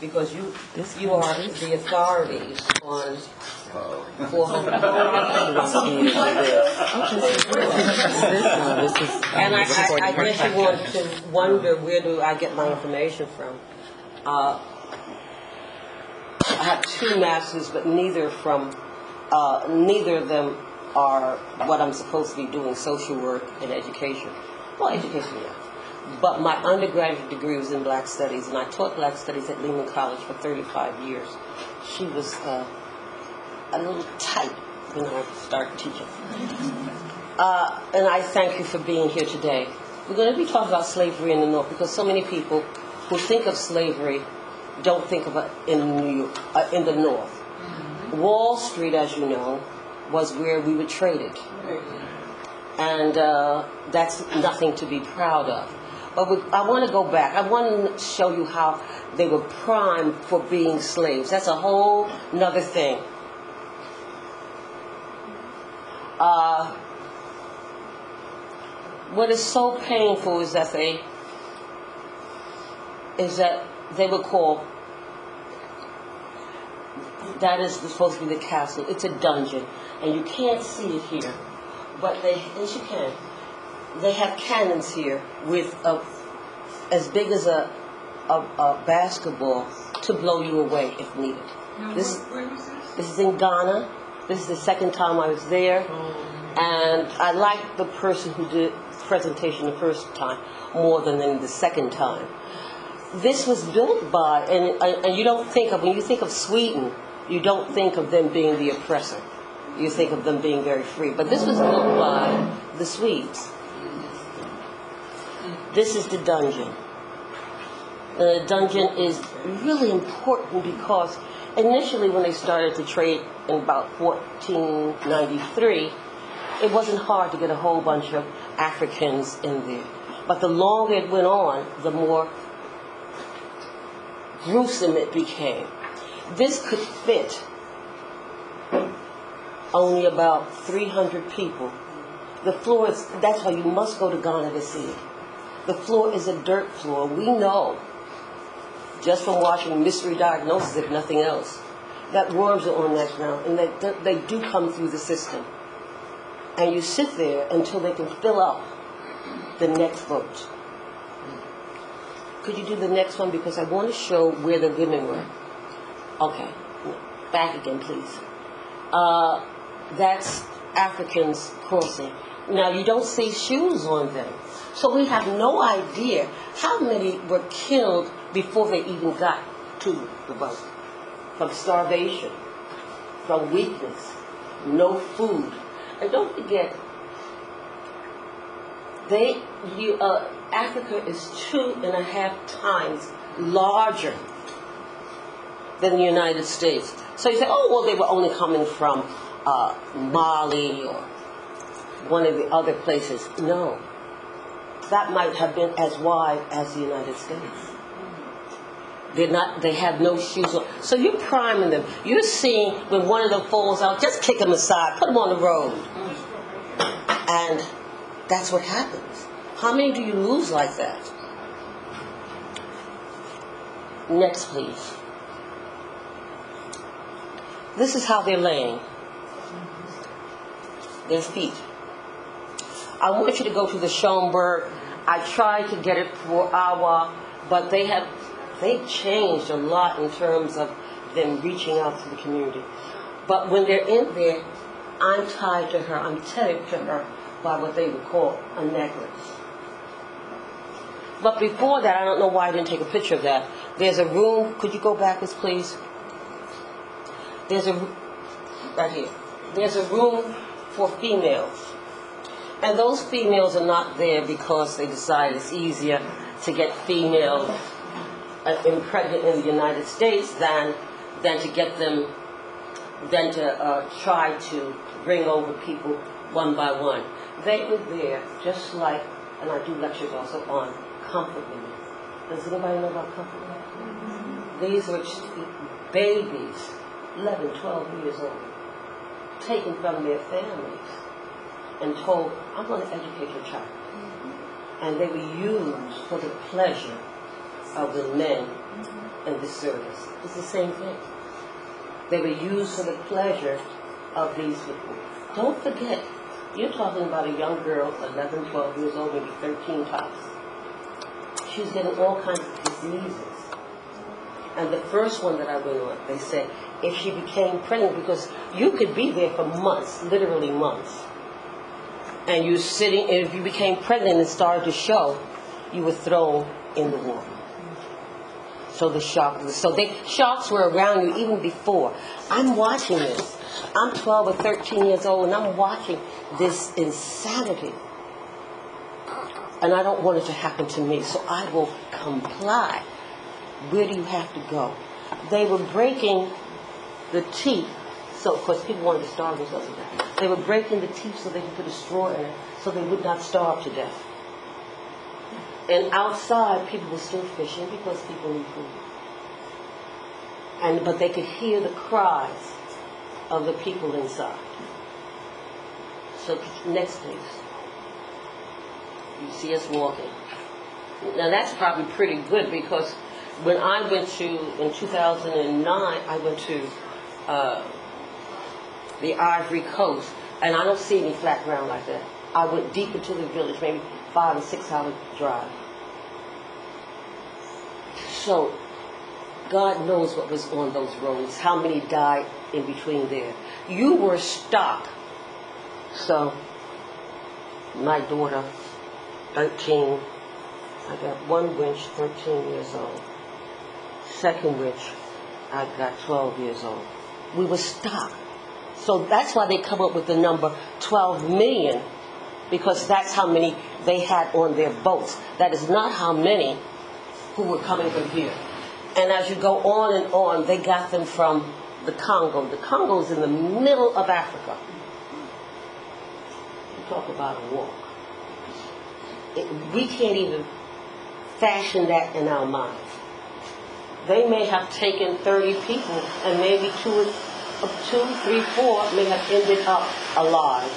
because you, you are the authorities on four hundred. And I, I, I guess you want to wonder, where do I get my information from? Uh, I have two masters, but neither from, uh, neither of them are what I'm supposed to be doing, social work and education. Well, education, yeah. But my undergraduate degree was in black studies, and I taught black studies at Lehman College for 35 years. She was uh, a little tight when I started teaching. Uh, and I thank you for being here today. We're going to be talking about slavery in the North because so many people who think of slavery don't think of it in New York, uh, in the North. Wall Street, as you know, was where we were traded, and uh, that's nothing to be proud of. But we, I want to go back. I want to show you how they were primed for being slaves. That's a whole nother thing. Uh, what is so painful is that they is that they were called that is supposed to be the castle. It's a dungeon, and you can't see it here, but they yes you can. They have cannons here with a, as big as a, a, a basketball to blow you away if needed. This this is in Ghana. This is the second time I was there, and I liked the person who did the presentation the first time more than the second time. This was built by, and, and you don't think of when you think of Sweden, you don't think of them being the oppressor. You think of them being very free. But this was built by the Swedes. This is the dungeon. The dungeon is really important because initially, when they started to trade in about 1493, it wasn't hard to get a whole bunch of Africans in there. But the longer it went on, the more gruesome it became. This could fit only about 300 people. The floor is, that's why you must go to Ghana to see it. The floor is a dirt floor. We know, just from watching Mystery Diagnosis, if nothing else, that worms are on that ground and that they do come through the system. And you sit there until they can fill up the next boat. Could you do the next one? Because I want to show where the women were. Okay, back again, please. Uh, that's Africans crossing. Now, you don't see shoes on them. So we have no idea how many were killed before they even got to the boat. From starvation, from weakness, no food. And don't forget, they, you, uh, Africa is two and a half times larger than the United States. So you say, oh, well, they were only coming from uh, Mali or one of the other places. No. That might have been as wide as the United States. They're not, they have no shoes on. So you're priming them. You're seeing when one of them falls out, just kick them aside, put them on the road. And that's what happens. How many do you lose like that? Next, please. This is how they're laying. Their feet. I want you to go to the Schomburg. I tried to get it for Awa, but they have they've changed a lot in terms of them reaching out to the community. But when they're in there, I'm tied to her, I'm tethered to her by what they would call a necklace. But before that, I don't know why I didn't take a picture of that. There's a room, could you go backwards, please? There's a, right here, there's a room for females. And those females are not there because they decide it's easier to get females uh, impregnated in the United States than, than to get them, than to uh, try to bring over people one by one. They were there just like, and I do lectures also on comfort women. Does anybody know about comfort women? These were babies, 11, 12 years old, taken from their families and told, I'm going to educate your child. Mm-hmm. And they were used for the pleasure of the men mm-hmm. and the service. It's the same thing. They were used for the pleasure of these people. Don't forget, you're talking about a young girl, 11, 12 years old, maybe 13 tops. She's getting all kinds of diseases. And the first one that I went on, they said, if she became pregnant, because you could be there for months, literally months, and you sitting, if you became pregnant and started to show, you were thrown in the water. So the shark, so they sharks were around you even before. I'm watching this. I'm 12 or 13 years old, and I'm watching this insanity. And I don't want it to happen to me, so I will comply. Where do you have to go? They were breaking the teeth. So, of course, people wanted to starve themselves to death. They were breaking the teeth so they could put a straw in it so they would not starve to death. And outside, people were still fishing because people need food. And, but they could hear the cries of the people inside. So, next please. You see us walking. Now, that's probably pretty good because when I went to, in 2009, I went to uh, the Ivory Coast, and I don't see any flat ground like that. I went deep into the village, maybe five or six hour drive. So, God knows what was on those roads, how many died in between there. You were stuck. So, my daughter, 13, I got one winch, 13 years old. Second winch, I got 12 years old. We were stuck. So that's why they come up with the number 12 million, because that's how many they had on their boats. That is not how many who were coming from here. And as you go on and on, they got them from the Congo. The Congo is in the middle of Africa. You talk about a walk. It, we can't even fashion that in our minds. They may have taken 30 people, and maybe two, two, three, four may have ended up alive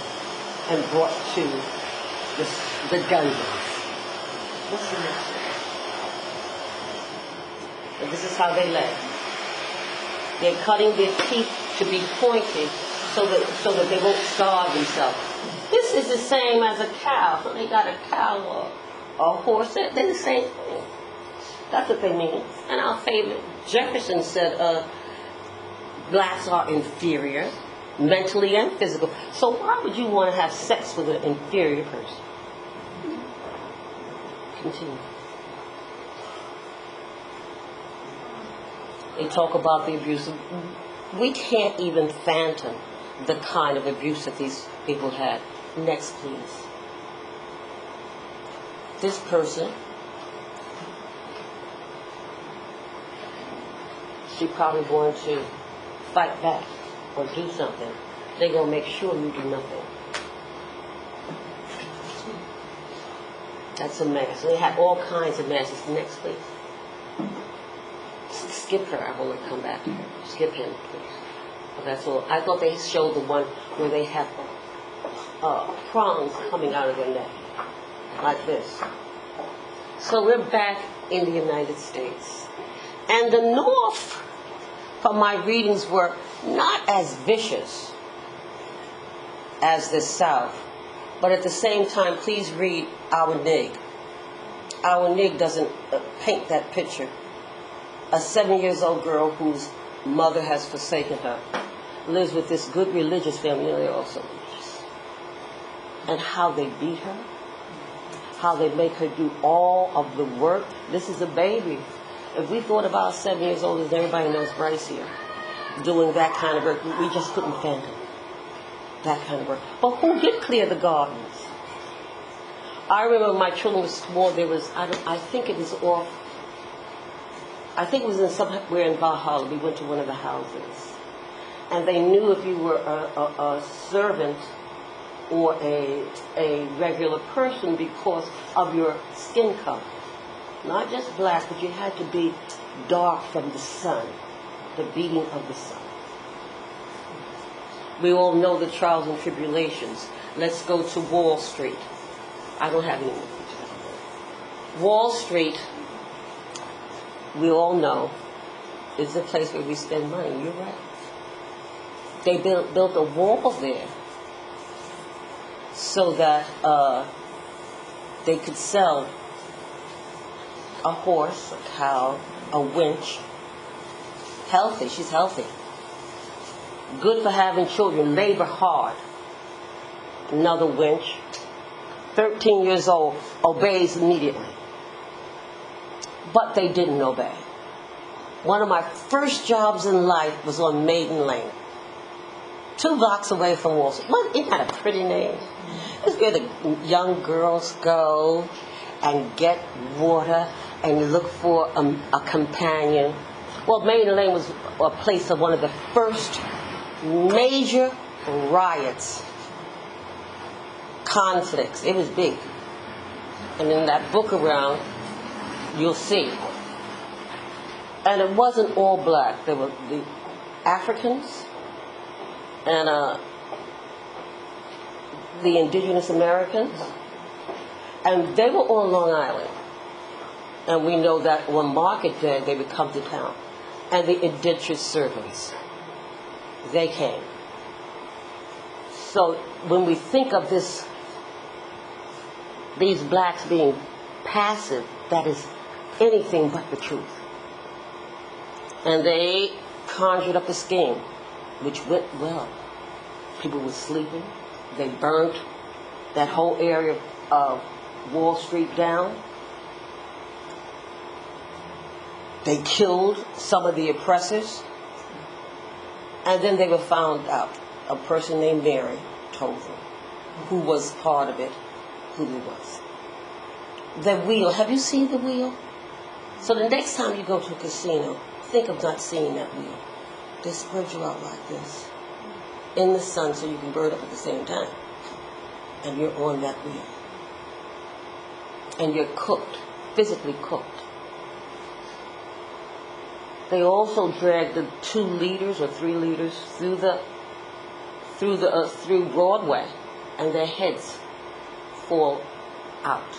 and brought to the, the dungeons. What's the next one? This is how they lay. They're cutting their teeth to be pointed so that so that they won't starve themselves. This is the same as a cow. They got a cow or a horse. They're the same thing. That's what they mean. And our favorite Jefferson said, uh, blacks are inferior, mentally and physical. So why would you want to have sex with an inferior person? Continue. They talk about the abuse. We can't even phantom the kind of abuse that these people had. Next, please. This person, she probably going to fight back or do something. They're going to make sure you do nothing. That's a mess. They had all kinds of masses. Next, please skip her. I want to come back to her. Skip him, please. But that's all. I thought they showed the one where they have uh, prongs coming out of their neck, like this. So we're back in the United States. And the North, from my readings, were not as vicious as the South. But at the same time, please read our NIG. Our NIG doesn't uh, paint that picture a seven years old girl whose mother has forsaken her lives with this good religious family, they're also religious. And how they beat her, how they make her do all of the work. This is a baby. If we thought about seven years old, as everybody knows Bryce here, doing that kind of work, we just couldn't fathom that kind of work. But who did clear the gardens? I remember my children were small. There was, I, I think it was off I think it was in somewhere in Valhalla. We went to one of the houses, and they knew if you were a, a, a servant or a a regular person because of your skin color, not just black, but you had to be dark from the sun, the beating of the sun. We all know the trials and tribulations. Let's go to Wall Street. I don't have any more. Wall Street we all know, is the place where we spend money. You're right. They built, built a wall there so that uh, they could sell a horse, a cow, a winch. Healthy, she's healthy. Good for having children, labor hard. Another winch. 13 years old, obeys immediately. But they didn't obey. One of my first jobs in life was on Maiden Lane, two blocks away from Wall Street. Well, isn't that a pretty name? It's where the young girls go and get water and you look for a, a companion. Well, Maiden Lane was a place of one of the first major riots, conflicts. It was big. And in that book around, you'll see. And it wasn't all black. There were the Africans and uh, the indigenous Americans. And they were all on Long Island. And we know that on market day, they would come to town. And the indentured servants, they came. So when we think of this, these blacks being passive, that is anything but the truth. And they conjured up a scheme, which went well. People were sleeping. They burnt that whole area of Wall Street down. They killed some of the oppressors. And then they were found out. A person named Mary told them who was part of it, who he was. The wheel, have you seen the wheel? So the next time you go to a casino, think of not seeing that wheel. They spread you out like this in the sun so you can burn up at the same time. And you're on that wheel. And you're cooked, physically cooked. They also dragged the two leaders or three leaders through the through the uh, through Broadway, and their heads fall out.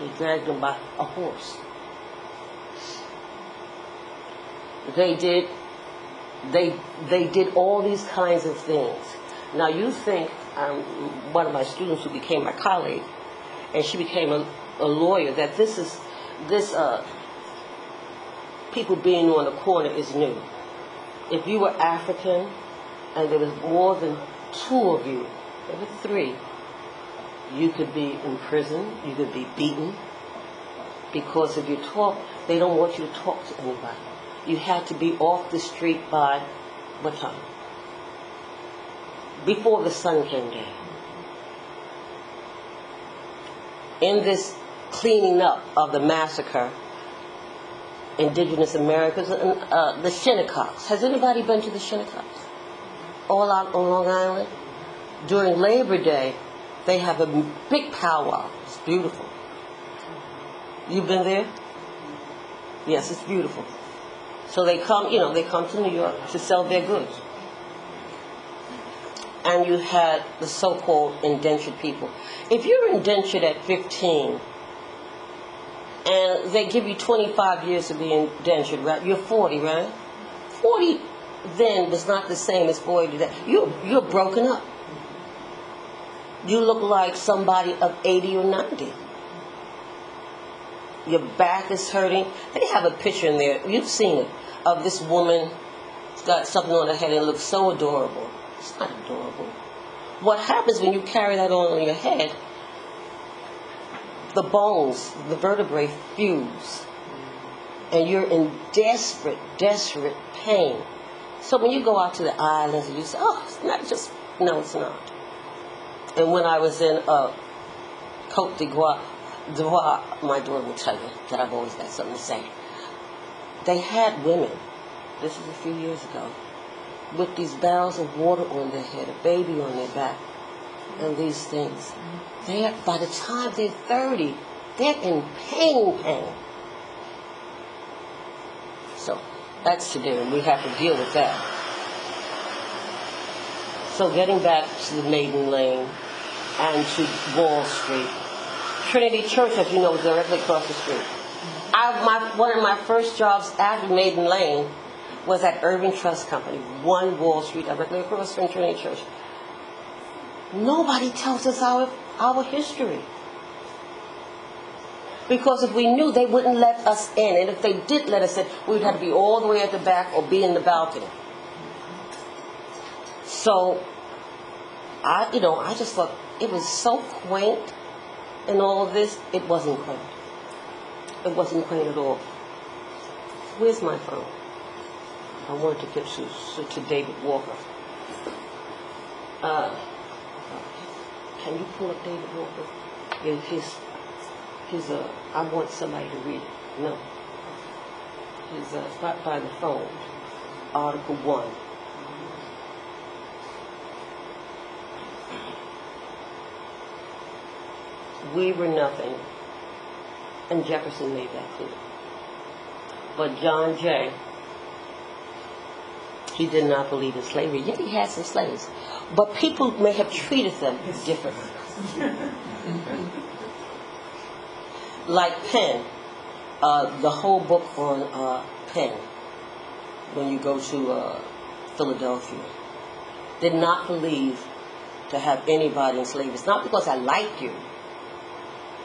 They dragged them by a horse. They did they they did all these kinds of things. Now you think um, one of my students who became my colleague, and she became a, a lawyer, that this is this uh, people being on the corner is new. If you were African and there was more than two of you, there were three, you could be in prison, you could be beaten, because if you talk, they don't want you to talk to anybody. You had to be off the street by what time? Before the sun came down. In this cleaning up of the massacre, indigenous Americans, uh, the Shinnecock. Has anybody been to the Shinnecock? All out on Long Island? During Labor Day, they have a big powwow. It's beautiful. You've been there? Yes, it's beautiful. So they come, you know, they come to New York to sell their goods. And you had the so-called indentured people. If you're indentured at 15, and they give you 25 years to be indentured, right? You're 40, right? 40 then was not the same as 40 today. You're, you're broken up. You look like somebody of 80 or 90. Your back is hurting. They have a picture in there. You've seen it of this woman got something on her head and looks so adorable. It's not adorable. What happens when you carry that on on your head? The bones, the vertebrae fuse. And you're in desperate, desperate pain. So when you go out to the islands and you say, oh, it's not just, no, it's not. And when I was in uh, Cote d'Ivoire, d'Ivoire, my daughter will tell you that I've always got something to say they had women, this is a few years ago, with these barrels of water on their head, a baby on their back, and these things. They by the time they're 30, they're in pain, pain. So that's to do, and we have to deal with that. So getting back to the Maiden Lane and to Wall Street, Trinity Church, as you know, is directly across the street. I, my, one of my first jobs after Maiden Lane was at Irving Trust Company, One Wall Street, directly across from Trinity Church. Nobody tells us our, our history. Because if we knew, they wouldn't let us in. And if they did let us in, we'd have to be all the way at the back or be in the balcony. So, I, you know, I just thought it was so quaint and all of this. It wasn't quaint. It wasn't quaint at all. Where's my phone? I wanted to get to, to David Walker. Uh, can you pull up David Walker? His, his, uh, I want somebody to read it. No. His, uh, it's by the phone. Article one. We were nothing. And Jefferson made that clear. But John Jay, he did not believe in slavery. Yet he had some slaves. But people may have treated them differently. like Penn, uh, the whole book on uh, Penn, when you go to uh, Philadelphia, did not believe to have anybody in slavery. It's not because I like you.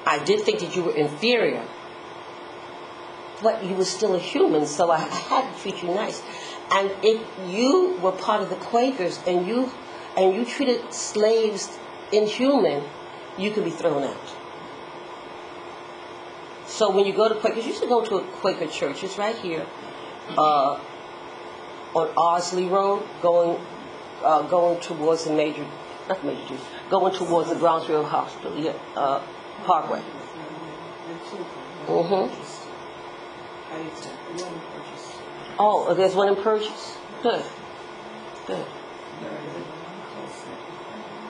I did think that you were inferior, but you were still a human, so I had to treat you nice. And if you were part of the Quakers and you and you treated slaves inhuman, you could be thrown out. So when you go to Quakers, you should go to a Quaker church. It's right here uh, on Ardsley Road, going uh, going towards the major, not major, going towards the Brownsville Hospital, yeah, uh, Parkway. Mm-hmm. Oh, there's one in Purchase. Good. Good.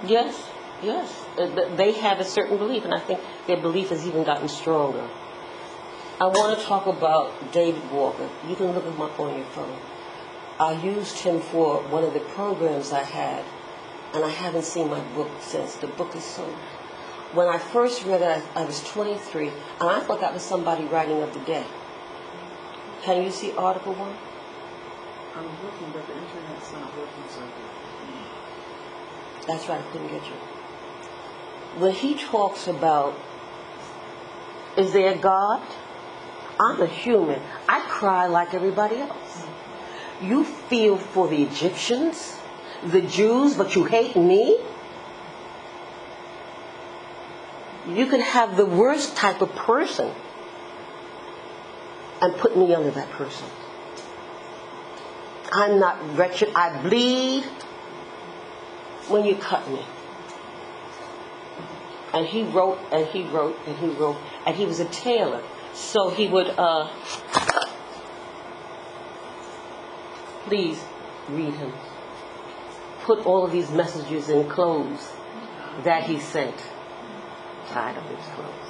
Yes, yes. Uh, They have a certain belief, and I think their belief has even gotten stronger. I want to talk about David Walker. You can look him up on your phone. I used him for one of the programs I had, and I haven't seen my book since. The book is so. When I first read it, I, I was 23, and I thought that was somebody writing of the day. Can you see Article 1? I'm looking, but the internet's not working so good. That's right, I couldn't get you. When he talks about, is there a God? I'm a human. I cry like everybody else. Mm-hmm. You feel for the Egyptians, the Jews, but you hate me? You could have the worst type of person and put me under that person. I'm not wretched. I bleed when you cut me. And he wrote and he wrote and he wrote and he was a tailor. So he would uh please read him. Put all of these messages in clothes that he sent. Tied up his clothes.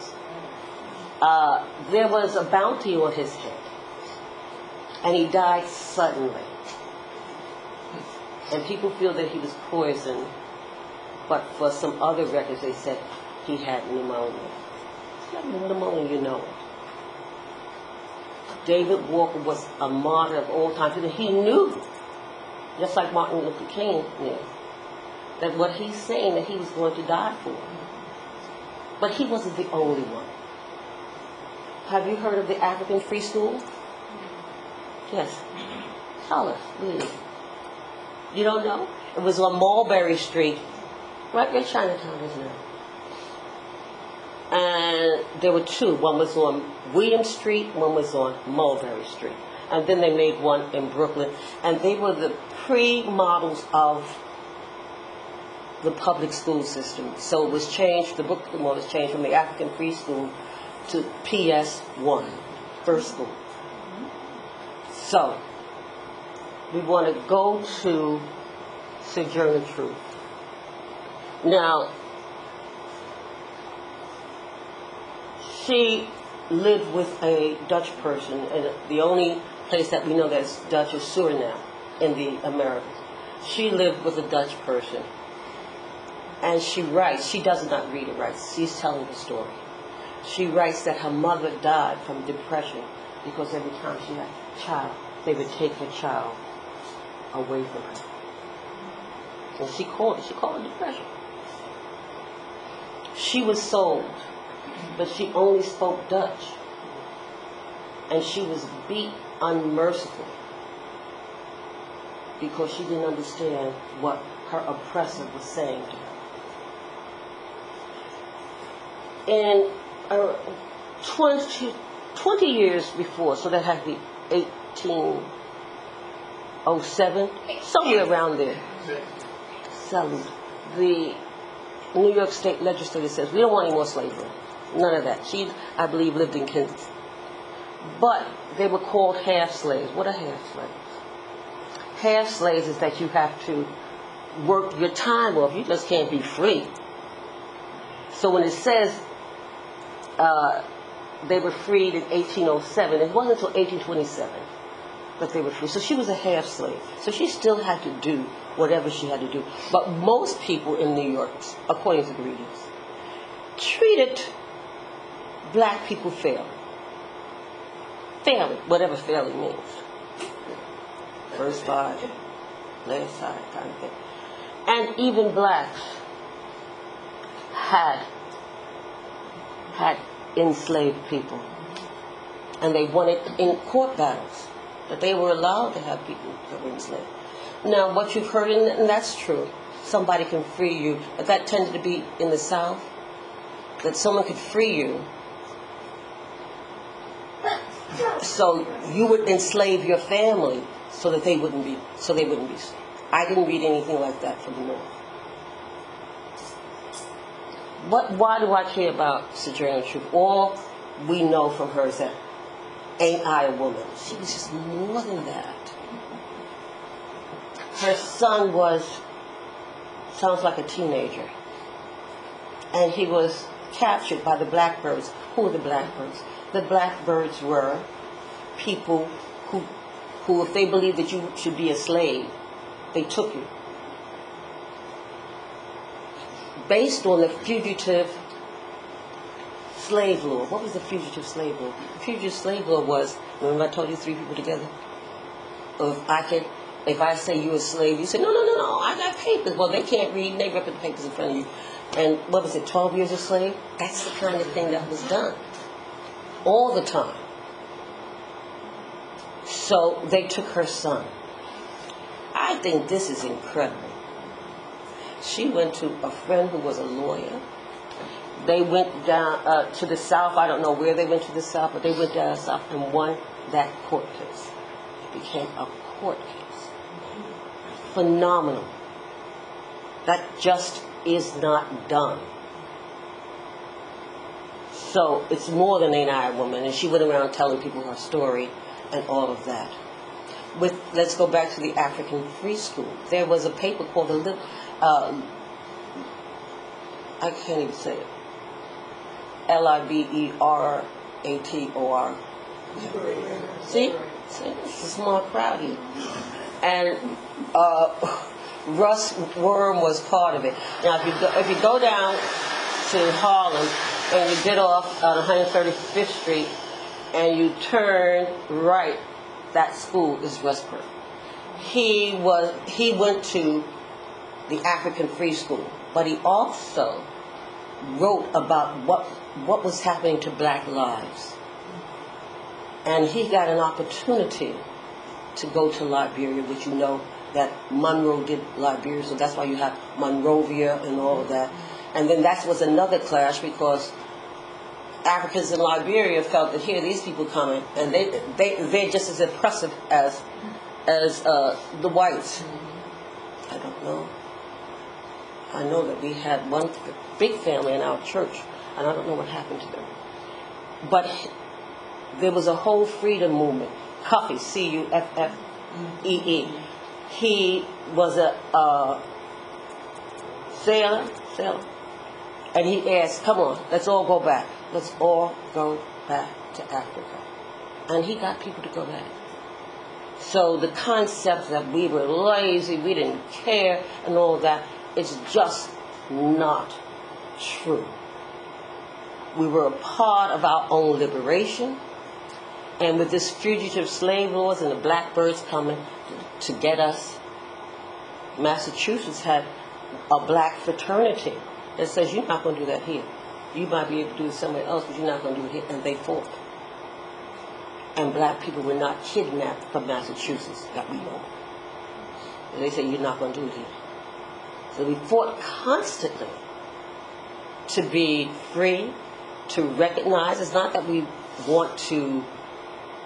Uh, there was a bounty on his head. And he died suddenly. And people feel that he was poisoned, but for some other records they said he had pneumonia. Pneumonia, you know it. David Walker was a martyr of all time. He knew, just like Martin Luther King knew, that what he's saying that he was going to die for. But he wasn't the only one. Have you heard of the African Free School? Yes. Tell us, please. You don't know? It was on Mulberry Street, right where Chinatown is now. And there were two. One was on William Street, one was on Mulberry Street. And then they made one in Brooklyn. And they were the pre models of the public school system. So it was changed, the book was changed from the African Free School to PS 1, first school. So, we want to go to Sojourner Truth. Now, she lived with a Dutch person, and the only place that we know that's Dutch is Suriname in the Americas. She lived with a Dutch person, and she writes. She does not read or write. She's telling the story. She writes that her mother died from depression because every time she had a child, they would take her child away from her. And she called it, she called it depression. She was sold, but she only spoke Dutch. And she was beat unmercifully because she didn't understand what her oppressor was saying to her. And uh, 20, 20 years before, so that had to be 1807, somewhere around there. Salute. The New York State legislature says we don't want any more slavery. None of that. She, I believe, lived in Kansas. But they were called half slaves. What are half slaves? Half slaves is that you have to work your time off. You just can't be free. So when it says uh, they were freed in 1807, it wasn't until 1827 that they were free. So she was a half slave. So she still had to do whatever she had to do. But most people in New York, according to the readings, treated black people fairly. Fairly, whatever fairly means. First five, last five kind of thing. And even blacks had had enslaved people. And they it in court battles that they were allowed to have people that were enslaved. Now, what you've heard, and that's true, somebody can free you, but that tended to be in the South, that someone could free you. So you would enslave your family so that they wouldn't be, so they wouldn't be. I didn't read anything like that from the North. What, why do I care about Sojourner Truth? All we know from her is that ain't I a woman? She was just more than that. Her son was, sounds like a teenager. And he was captured by the blackbirds. Who were the blackbirds? The blackbirds were people who, who if they believed that you should be a slave, they took you. Based on the fugitive slave law. What was the fugitive slave law? The fugitive slave law was, remember I told you three people together? If I could, if I say you're a slave, you say, no, no, no, no, I got papers. Well, they can't read, and they rip the papers in front of you. And what was it, 12 years a slave? That's the kind of thing that was done. All the time. So they took her son. I think this is incredible. She went to a friend who was a lawyer they went down uh, to the south. I don't know where they went to the south, but they went down the south and won that court case. It became a court case. Phenomenal. That just is not done. So it's more than an I woman, and she went around telling people her story and all of that. With let's go back to the African Free School. There was a paper called the uh, I can't even say it. L I B E R A T O R. See? See? It's a small crowd here. And uh, Russ Worm was part of it. Now, if you go, if you go down to Harlem and you get off on 135th Street and you turn right, that school is Westport. He was he went to the African Free School, but he also wrote about what what was happening to black lives. And he got an opportunity to go to Liberia, which you know that Monroe did Liberia, so that's why you have Monrovia and all of that. And then that was another clash because Africans in Liberia felt that here these people coming and they they they're just as oppressive as as uh, the whites. I don't know. I know that we had one big family in our church and I don't know what happened to them. But there was a whole freedom movement. Cuffee, C U F F E E. He was a uh, sailor, sailor, and he asked, "Come on, let's all go back. Let's all go back to Africa." And he got people to go back. So the concept that we were lazy, we didn't care, and all that is just not true we were a part of our own liberation. And with this fugitive slave laws and the blackbirds coming to get us, Massachusetts had a black fraternity that says you're not going to do that here. You might be able to do it somewhere else, but you're not going to do it here. And they fought. And black people were not kidnapped from Massachusetts that we know. And they said you're not going to do it here. So we fought constantly to be free, to recognize. It's not that we want to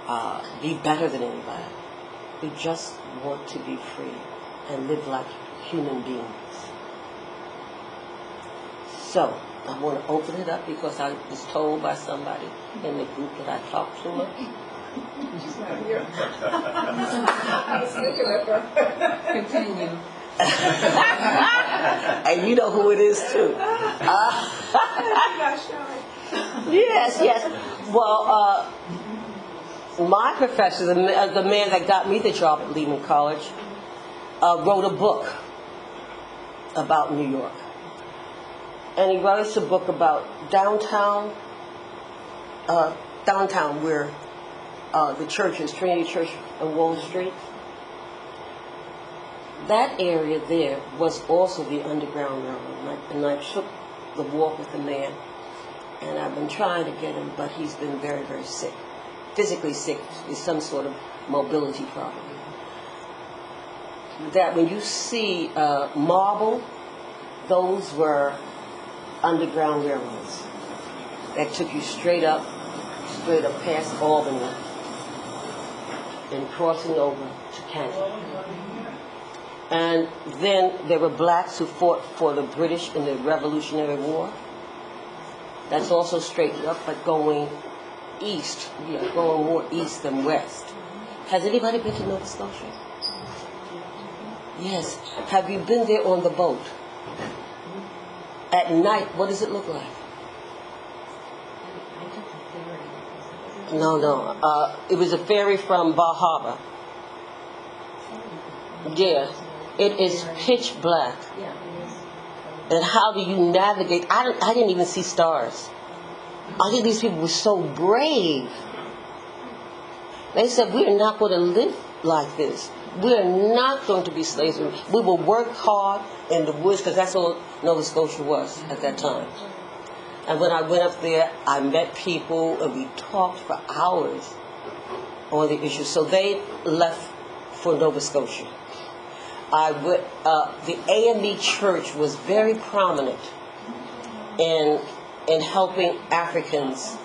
uh, be better than anybody. We just want to be free and live like human beings. So I want to open it up because I was told by somebody in the group that I talked to. talk too much. Continue. and you know who it is too. Uh, yes, yes. Well, uh, my professor, the, uh, the man that got me the job at Lehman College, uh, wrote a book about New York. And he writes a book about downtown, uh, downtown where uh, the church is, Trinity Church on Wall Street. That area there was also the Underground Railroad. And I, and I took the walk with the man, and I've been trying to get him, but he's been very, very sick. Physically sick with some sort of mobility problem. That when you see uh, marble, those were Underground Railroads that took you straight up, straight up past Albany and crossing over to Canada. And then there were blacks who fought for the British in the Revolutionary War. That's also straight up, but going east, going more east than west. Has anybody been to Nova Scotia? Yes. Have you been there on the boat? At night, what does it look like? No, no. Uh, it was a ferry from Bar Harbor. Yeah. It is pitch black. And how do you navigate? I, don't, I didn't even see stars. I think these people were so brave. They said, We are not going to live like this. We are not going to be slaves. We will work hard in the woods because that's all Nova Scotia was at that time. And when I went up there, I met people and we talked for hours on the issue. So they left for Nova Scotia. Uh, the AME Church was very prominent in in helping Africans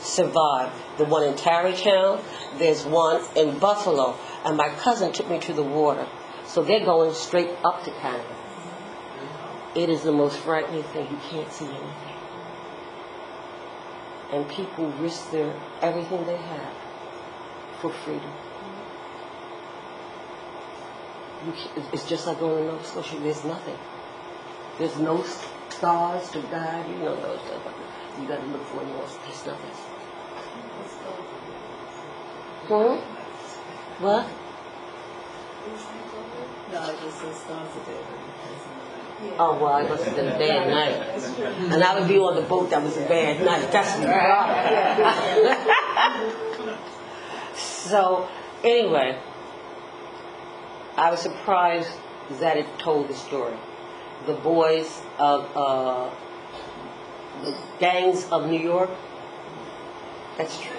survive. The one in Tarrytown, there's one in Buffalo, and my cousin took me to the water. So they're going straight up to Canada. It is the most frightening thing. You can't see anything. And people risk their everything they have for freedom. You It's just like going to Nova Scotia. There's nothing. There's no stars to guide you. Know those stuff. You got to look for more. There's nothing. Hmm? What? No, just said stars. Oh well, it must have been a bad night. And I would be on the boat. That was a bad night. That's right. so anyway, I was surprised that it told the story. The boys of uh, the gangs of New York. That's true.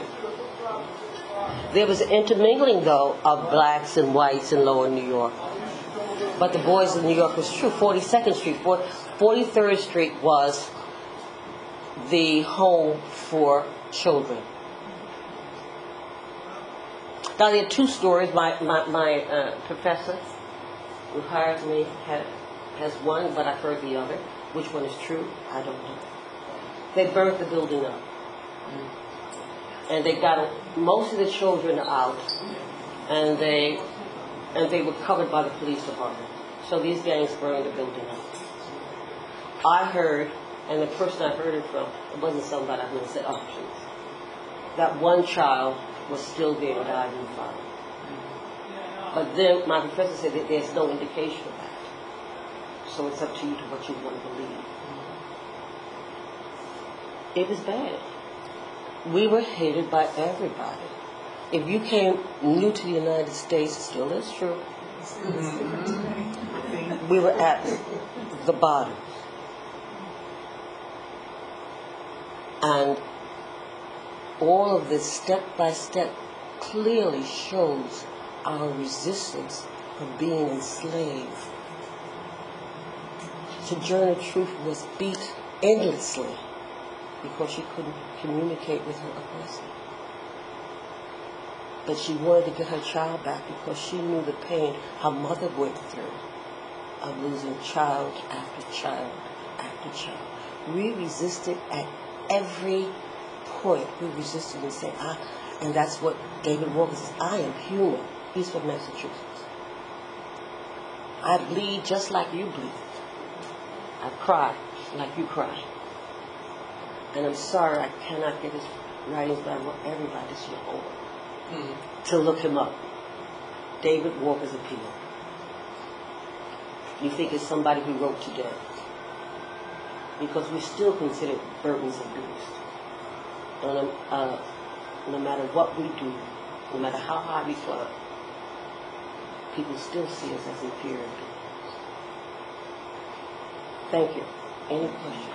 There was intermingling, though, of blacks and whites in Lower New York. But the boys of New York was true. 42nd Street, 43rd Street was the home for children. Now, there are two stories. My, my, my uh, professor who hired me had, has one, but I've heard the other. Which one is true? I don't know. They burnt the building up. And they got most of the children out, and they and they were covered by the police department. So these gangs burned the building up. I heard, and the person I heard it from, it wasn't somebody I would say, oh. That one child was still there and died in the fire. But then my professor said that there's no indication of that. So it's up to you to what you want to believe. It was bad. We were hated by everybody. If you came new to the United States, still is true, mm-hmm. we were at the bottom. And all of this step by step clearly shows our resistance of being enslaved. Sojourner Truth was beat endlessly because she couldn't communicate with her oppressor. But she wanted to get her child back because she knew the pain her mother went through of losing child after child after child. We resisted at every point. We resisted and said, ah, and that's what David Walker says, I am human. He's from Massachusetts. I bleed just like you bleed. I cry like you cry. And I'm sorry I cannot get his writings, but I want everybody to look over, to look him up. David Walker's Appeal. You think it's somebody who wrote today. Because we still consider burdens. And um, uh, no matter what we do, no matter how high we climb, people still see us as inferior beings. Thank you. Any questions?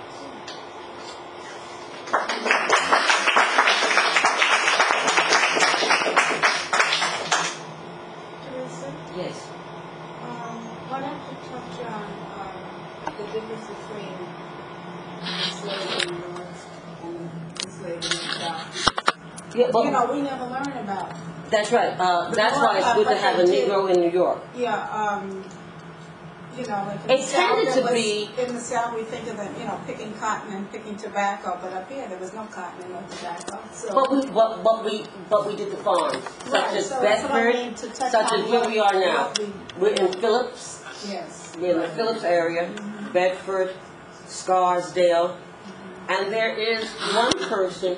Teresa, Yes. um, why don't you touch on, um, the difference between enslaved in the and enslaved in the South? Yeah, You know, we never learn about, that's right. Uh, that's why it's good to have a Negro in New York. yeah, um, you know, like It tended to be- In the South, we think of it, you know, picking cotton and picking tobacco, but up here, there was no cotton and no tobacco, so. But we, but, but we, but we did the farms, such Right, as so what I Bedford, mean, such as where we are now. we- We're in Phillips, Yes. we're in the Phillips area, Bedford, Scarsdale, and there is one person,